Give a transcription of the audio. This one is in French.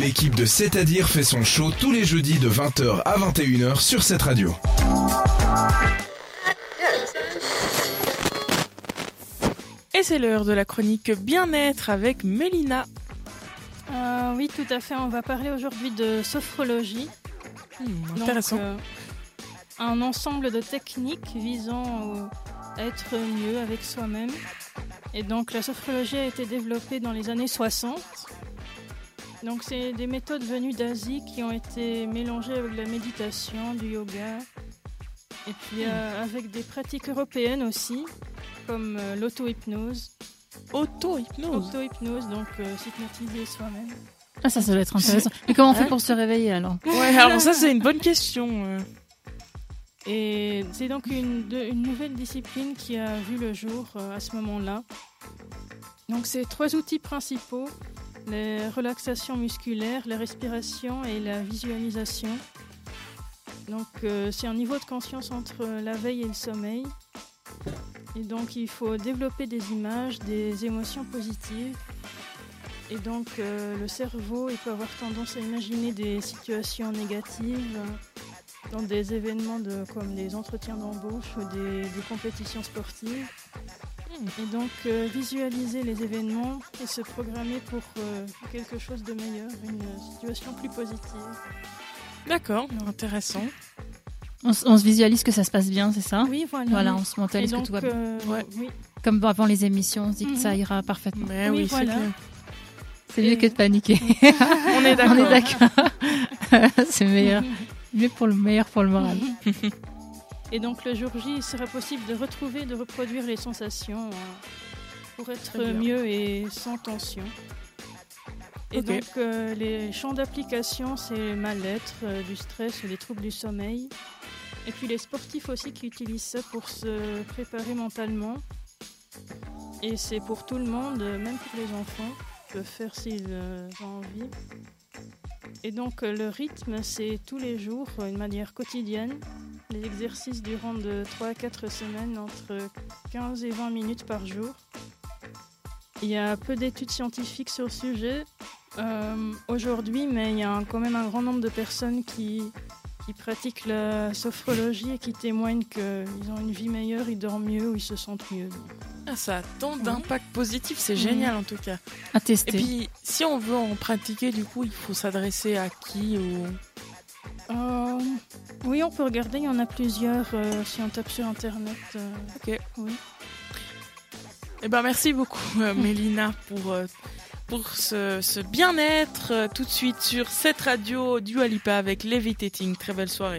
L'équipe de C'est-à-dire fait son show tous les jeudis de 20h à 21h sur cette radio. Et c'est l'heure de la chronique bien-être avec Mélina. Euh, oui, tout à fait. On va parler aujourd'hui de sophrologie. Hmm, intéressant. Donc, euh, un ensemble de techniques visant à être mieux avec soi-même. Et donc la sophrologie a été développée dans les années 60. Donc c'est des méthodes venues d'Asie qui ont été mélangées avec la méditation, du yoga, et puis euh, avec des pratiques européennes aussi, comme euh, l'auto-hypnose. Auto-hypnose. Auto-hypnose, donc euh, s'hypnotiser soi-même. Ah, ça, ça doit être intéressant. Mais comment on fait pour se réveiller alors? Ouais, alors ça c'est une bonne question. euh. Et c'est donc une, de- une nouvelle discipline qui a vu le jour euh, à ce moment-là. Donc c'est trois outils principaux, les relaxations musculaires, la respiration et la visualisation. Donc euh, c'est un niveau de conscience entre la veille et le sommeil. Et donc il faut développer des images, des émotions positives. Et donc euh, le cerveau, il peut avoir tendance à imaginer des situations négatives dans des événements comme des entretiens d'embauche ou des compétitions sportives. Et donc euh, visualiser les événements et se programmer pour euh, quelque chose de meilleur, une situation plus positive. D'accord, intéressant. on, se visualise que ça se passe bien, c'est ça? Oui, voilà. Voilà, on se mentalise que donc, tout va bien. euh, Ouais. oui. Comme avant les émissions, on se dit que Mhm. ça ira parfaitement. Mais Oui, oui, voilà. c'est mieux que de paniquer. On est d'accord. on est d'accord. c'est meilleur. Mieux pour le meilleur pour le moral. Et donc le jour J, il sera possible de retrouver, de reproduire les sensations euh, pour être mieux et sans tension. Et donc euh, les champs d'application, c'est le mal-être, euh, du stress ou les troubles du sommeil. Et puis les sportifs aussi qui utilisent ça pour se préparer mentalement. Et c'est pour tout le monde, euh, même pour les enfants, peuvent faire s'ils euh, ont envie. Et donc le rythme, c'est tous les jours, une manière quotidienne. Les exercices durant de 3 à 4 semaines, entre 15 et 20 minutes par jour. Il y a peu d'études scientifiques sur le sujet euh, aujourd'hui, mais il y a quand même un grand nombre de personnes qui, qui pratiquent la sophrologie et qui témoignent qu'ils ont une vie meilleure, ils dorment mieux ou ils se sentent mieux. Ah, ça a tant d'impact positif, c'est génial en tout cas. À Et puis, si on veut en pratiquer, du coup, il faut s'adresser à qui ou... Euh, oui, on peut regarder, il y en a plusieurs euh, si on tape sur Internet. euh, Ok. oui. Eh ben, merci beaucoup, Mélina, pour, pour ce, ce bien-être. Tout de suite sur cette radio du Alipa avec Levitating. Très belle soirée.